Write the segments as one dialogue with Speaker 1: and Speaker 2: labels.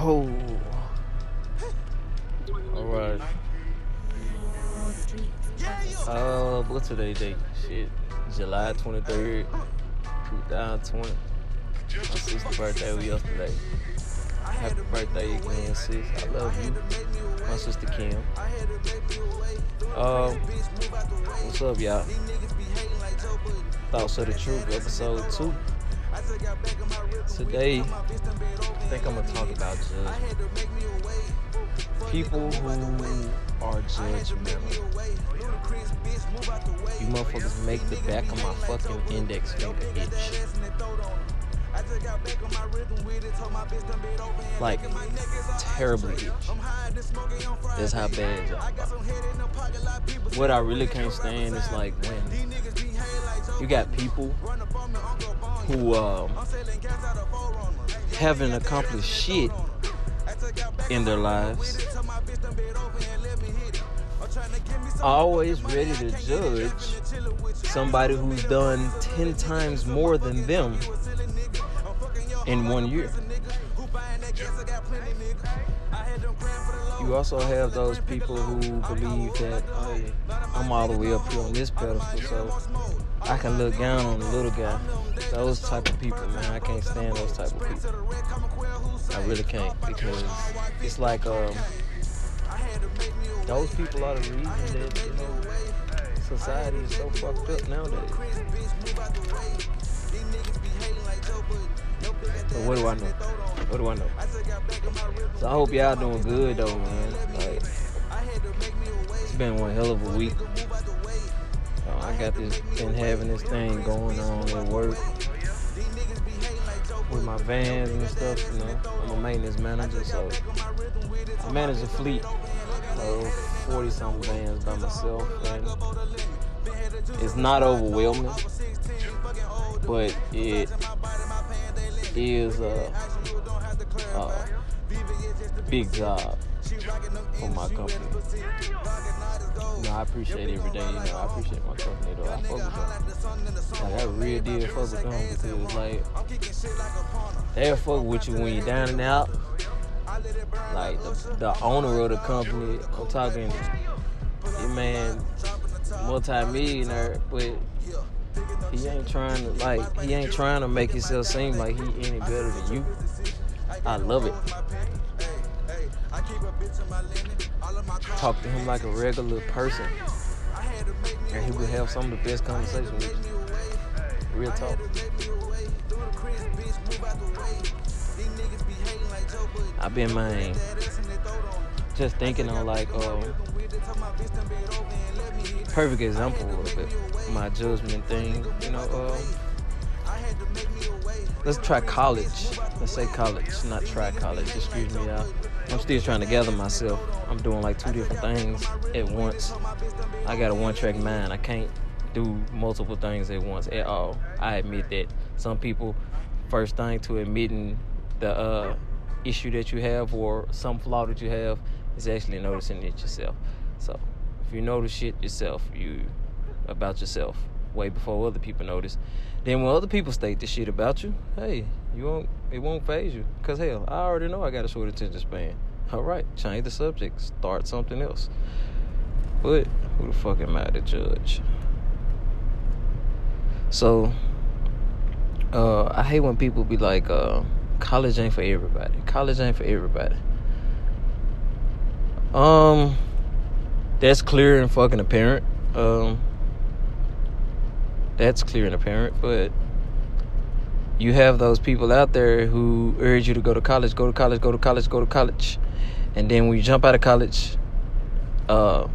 Speaker 1: Oh. Alright. Uh, what's today's date? Shit. July 23rd, 2020. My sister's birthday was yesterday. Happy birthday again, sis. I love you. My sister Kim. Um, what's up, y'all? Thoughts of the Truth, episode 2. Today, think I'm gonna talk about judgment. People who are judgmental. You motherfuckers make the back of my fucking index finger itch. Like, terribly itch. That's how bad. What I really can't stand is like when you got people who um, haven't accomplished shit in their lives always ready to judge somebody who's done 10 times more than them in one year. You also have those people who believe that hey, I'm all the way up here on this pedestal, so I can look down on the little guy. Those type of people, man, I can't stand those type of people. I really can't because it's like um, those people are the reason that you know society is so fucked up nowadays. But what do I know? What do I know? So I hope y'all doing good though, man. Like it's been one hell of a week. Uh, I got this, been having this thing going on at work with my vans and stuff. You know, I'm a maintenance manager, so I manage a fleet of 40 something vans by myself, and it's not overwhelming, but it is a, a big job for oh my company. You know, I appreciate every day. You know, I appreciate my company though. I fuck with them. Like I really did fuck with them because like they'll fuck with you when you're down and out. Like the, the owner of the company, I'm talking, your man, multi-millionaire, but he ain't trying to like he ain't trying to make himself seem like he any better than you. I love it. Talk to him like a regular person. And he would have some of the best conversations with you. Real talk. I've been man just thinking on like um perfect example of it, my judgment thing, you know, um, let's try college. Let's say college, not try college, excuse me, y'all. I'm still trying to gather myself. I'm doing like two different things at once. I got a one track mind. I can't do multiple things at once at all. I admit that. Some people, first thing to admitting the uh, issue that you have or some flaw that you have is actually noticing it yourself. So if you notice shit yourself, you about yourself way before other people notice. Then when other people state this shit about you, hey, you won't it won't phase you. Cause hell, I already know I got a short attention span. All right, change the subject, start something else. But who the fuck am I to judge? So, uh, I hate when people be like, uh, college ain't for everybody. College ain't for everybody. Um, that's clear and fucking apparent. Um, that's clear and apparent, but you have those people out there who urge you to go to college, go to college, go to college, go to college. And then when you jump out of college, uh,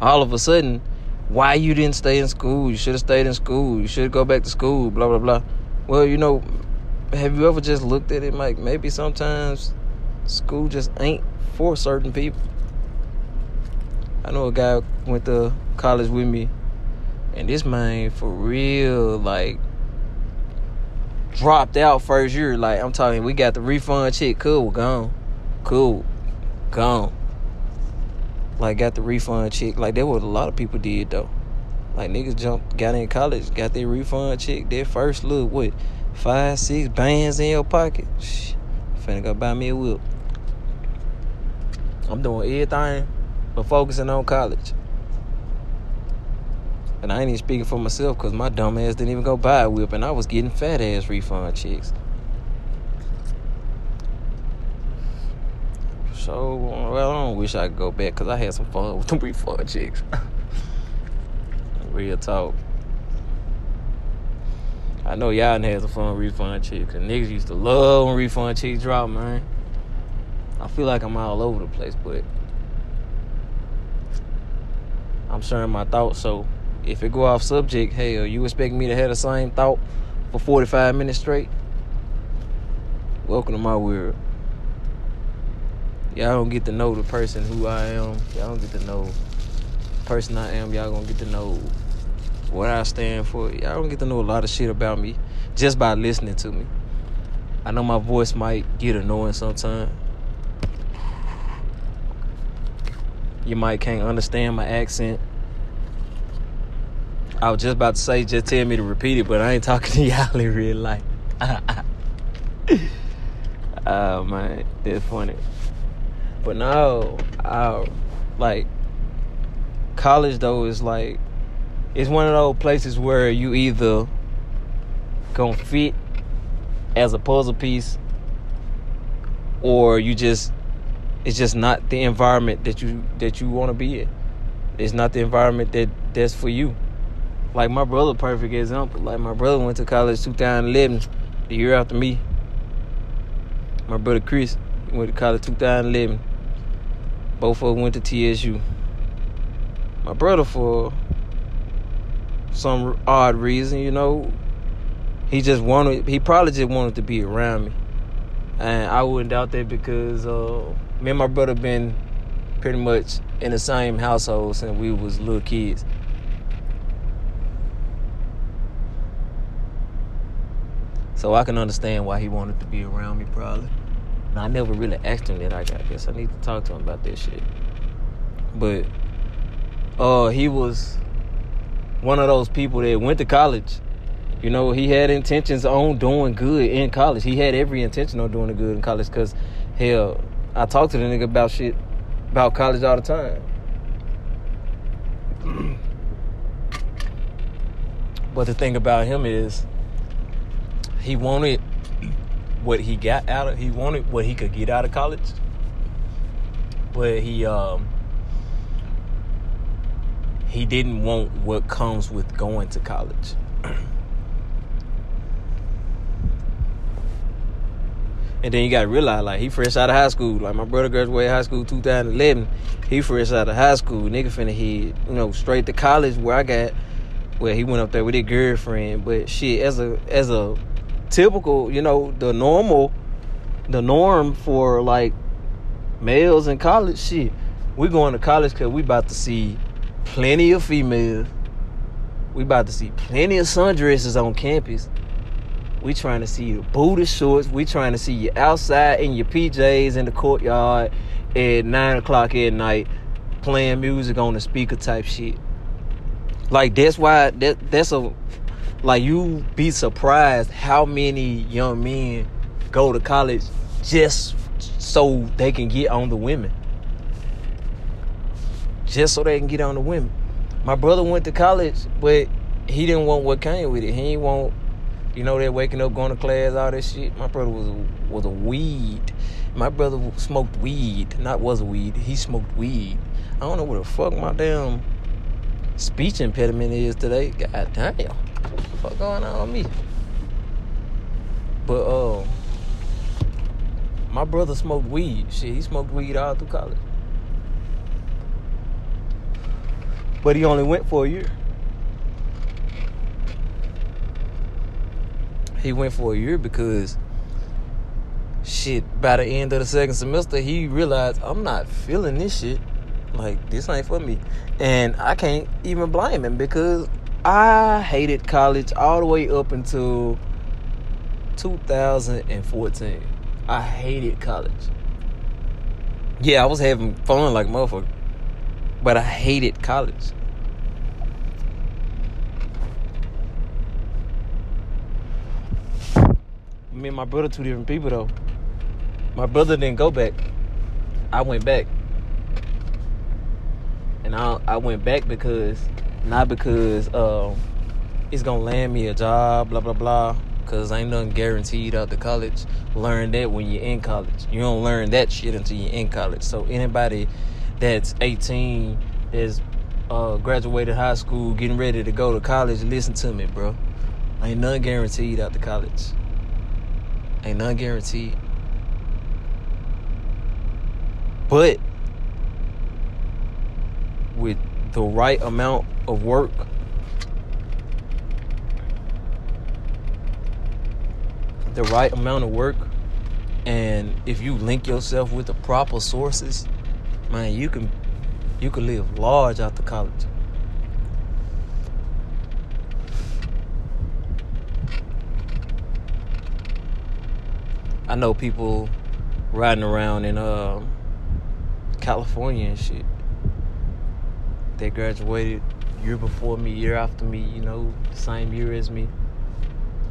Speaker 1: all of a sudden, why you didn't stay in school? You should have stayed in school. You should go back to school. Blah blah blah. Well, you know, have you ever just looked at it like maybe sometimes school just ain't for certain people? I know a guy went to college with me, and this man for real like dropped out first year. Like I'm talking, we got the refund check. Cool, gone. Cool, gone. Like got the refund check. Like that what a lot of people did though. Like niggas jumped, got in college, got their refund check. Their first look, what, five, six bands in your pocket. Shh. finna go buy me a whip. I'm doing everything but focusing on college. And I ain't even speaking for myself because my dumb ass didn't even go buy a whip and I was getting fat ass refund checks. So, well, I don't wish I could go back because I had some fun with the refund checks. Real talk. I know y'all had some fun refund checks. Cause niggas used to love when refund checks drop, man. I feel like I'm all over the place, but I'm sharing my thoughts. So if it go off subject, hell, uh, you expect me to have the same thought for 45 minutes straight? Welcome to my world. Y'all don't get to know the person who I am. Y'all don't get to know the person I am. Y'all gonna get to know what I stand for. Y'all don't get to know a lot of shit about me just by listening to me. I know my voice might get annoying sometimes. You might can't understand my accent. I was just about to say, just tell me to repeat it, but I ain't talking to y'all in real life. oh man, funny. But no, I like college though is like it's one of those places where you either gonna fit as a puzzle piece or you just it's just not the environment that you that you want to be in it's not the environment that that's for you like my brother perfect example like my brother went to college 2011 the year after me my brother chris went to college 2011 both of them went to TSU my brother for some odd reason, you know. He just wanted, he probably just wanted to be around me. And I wouldn't doubt that because uh, me and my brother been pretty much in the same household since we was little kids. So I can understand why he wanted to be around me probably. And I never really asked him that. I guess I need to talk to him about this shit. But uh he was one of those people that went to college. You know, he had intentions on doing good in college. He had every intention on doing good in college because, hell, I talk to the nigga about shit, about college all the time. but the thing about him is, he wanted what he got out of, he wanted what he could get out of college. But he, um, he didn't want what comes with going to college. and then you gotta realize, like, he fresh out of high school. Like, my brother graduated high school 2011. He fresh out of high school. Nigga finna head, you know, straight to college where I got, where he went up there with his girlfriend. But shit, as a, as a typical, you know, the normal, the norm for, like, males in college, shit, we going to college because we about to see plenty of females. We about to see plenty of sundresses on campus. We trying to see your booty shorts. We trying to see you outside in your PJs in the courtyard at nine o'clock at night, playing music on the speaker type shit. Like that's why that that's a like you be surprised how many young men go to college just so they can get on the women just so they can get on the women. My brother went to college, but he didn't want what came with it. He didn't want, you know, that waking up, going to class, all that shit. My brother was a, was a weed. My brother smoked weed, not was a weed. He smoked weed. I don't know what the fuck my damn speech impediment is today. God damn, fuck going on with me? But uh, my brother smoked weed. Shit, he smoked weed all through college. but he only went for a year. He went for a year because shit, by the end of the second semester, he realized I'm not feeling this shit. Like, this ain't for me. And I can't even blame him because I hated college all the way up until 2014. I hated college. Yeah, I was having fun like motherfucker. But I hated college. Me and my brother, two different people though. My brother didn't go back. I went back. And I I went back because not because um it's gonna land me a job, blah blah blah. Cause ain't nothing guaranteed out the college. Learn that when you're in college. You don't learn that shit until you're in college. So anybody that's 18, that's uh, graduated high school, getting ready to go to college, listen to me, bro. Ain't nothing guaranteed out the college. Ain't nothing guaranteed. But with the right amount of work. The right amount of work. And if you link yourself with the proper sources man you can you can live large after college. I know people riding around in uh, California and shit. They graduated year before me, year after me, you know, the same year as me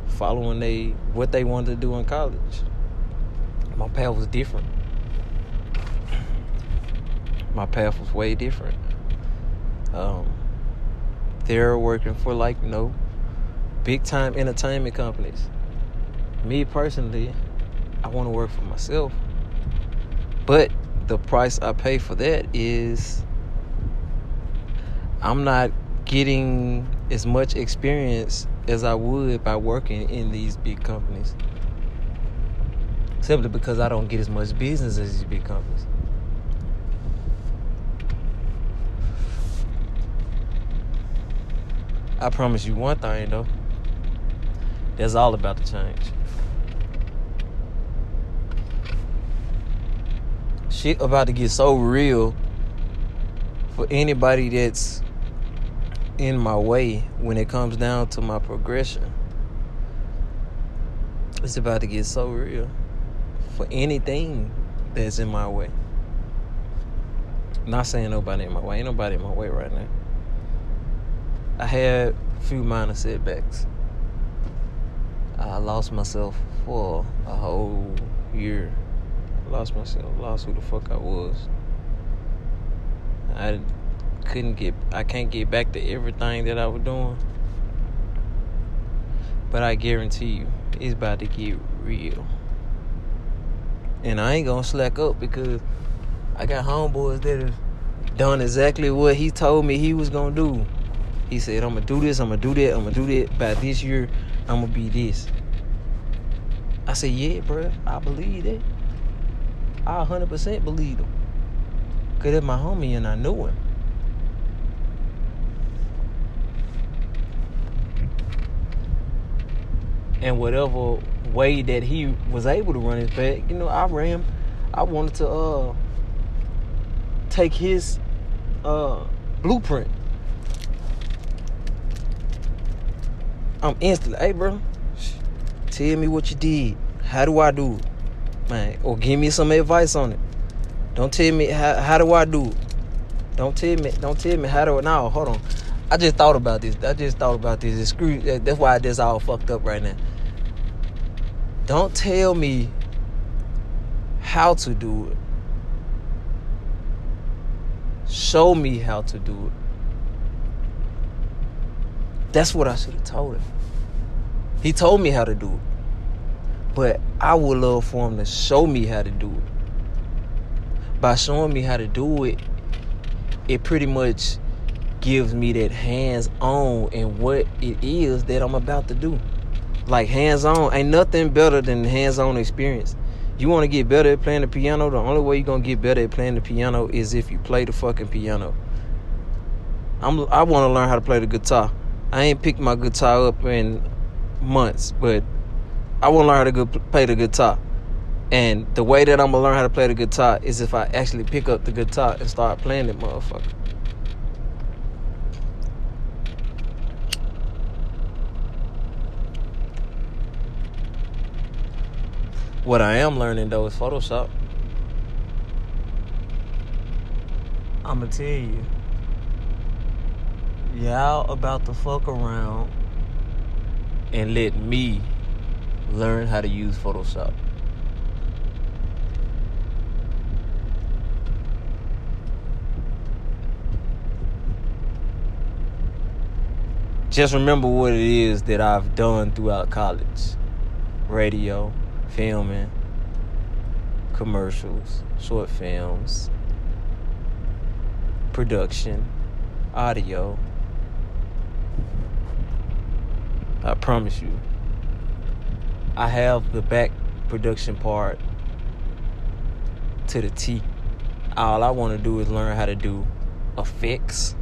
Speaker 1: following they what they wanted to do in college. My path was different. My path was way different. Um, they're working for like you know big time entertainment companies. Me personally, I want to work for myself. But the price I pay for that is I'm not getting as much experience as I would by working in these big companies. Simply because I don't get as much business as these big companies. I promise you one thing though. That's all about to change. Shit about to get so real for anybody that's in my way when it comes down to my progression. It's about to get so real for anything that's in my way. Not saying nobody in my way. Ain't nobody in my way right now. I had a few minor setbacks. I lost myself for a whole year. I lost myself, lost who the fuck I was. I couldn't get I can't get back to everything that I was doing. But I guarantee you, it's about to get real. And I ain't gonna slack up because I got homeboys that have done exactly what he told me he was gonna do. He said, I'm gonna do this, I'm gonna do that, I'm gonna do that. By this year, I'm gonna be this. I said, yeah, bro, I believe that. I 100% believe him. Cause that's my homie and I knew him. And whatever way that he was able to run his back, you know, I ran. I wanted to uh take his uh blueprint. I'm instantly, hey bro, tell me what you did. How do I do it? Man, or give me some advice on it. Don't tell me how how do I do it. Don't tell me don't tell me how do I now hold on. I just thought about this. I just thought about this. It's screw that's why this all fucked up right now. Don't tell me how to do it. Show me how to do it. That's what I should have told him. He told me how to do it. But I would love for him to show me how to do it. By showing me how to do it, it pretty much gives me that hands on in what it is that I'm about to do. Like hands on, ain't nothing better than hands on experience. You want to get better at playing the piano? The only way you're gonna get better at playing the piano is if you play the fucking piano. I'm I want to learn how to play the guitar. I ain't picked my guitar up in months, but I want to learn how to go play the guitar. And the way that I'm gonna learn how to play the guitar is if I actually pick up the guitar and start playing it, motherfucker. What I am learning though is Photoshop. I'ma tell you. Y'all about to fuck around and let me learn how to use Photoshop. Just remember what it is that I've done throughout college radio, filming, commercials, short films, production, audio. I promise you, I have the back production part to the T. All I want to do is learn how to do effects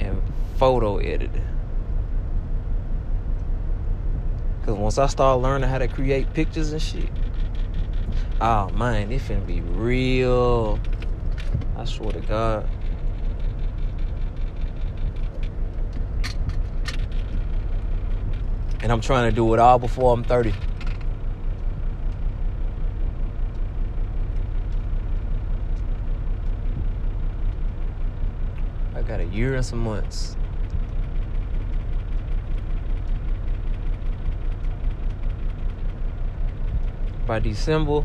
Speaker 1: and photo editing. Cause once I start learning how to create pictures and shit, oh man, it finna be real. I swear to God. And I'm trying to do it all before I'm 30. I got a year and some months. By December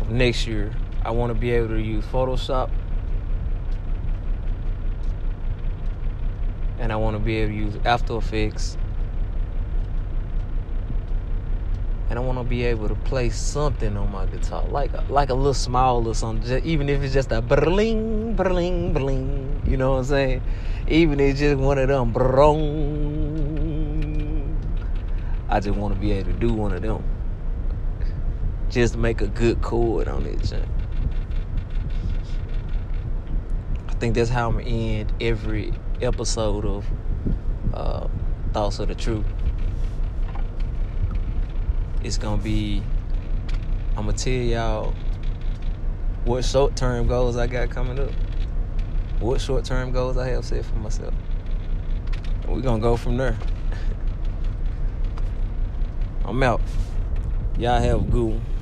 Speaker 1: of next year, I want to be able to use Photoshop and I want to be able to use After Effects and I want to be able to play something on my guitar, like a, like a little smile or something, just, even if it's just a bling, bling, bling. You know what I'm saying? Even if it's just one of them brong. I just want to be able to do one of them. Just make a good chord on it, junk. I think that's how I'm gonna end every episode of uh, Thoughts of the Truth. It's gonna be, I'm gonna tell y'all what short term goals I got coming up, what short term goals I have set for myself. We're gonna go from there. I'm out. Y'all have a good one.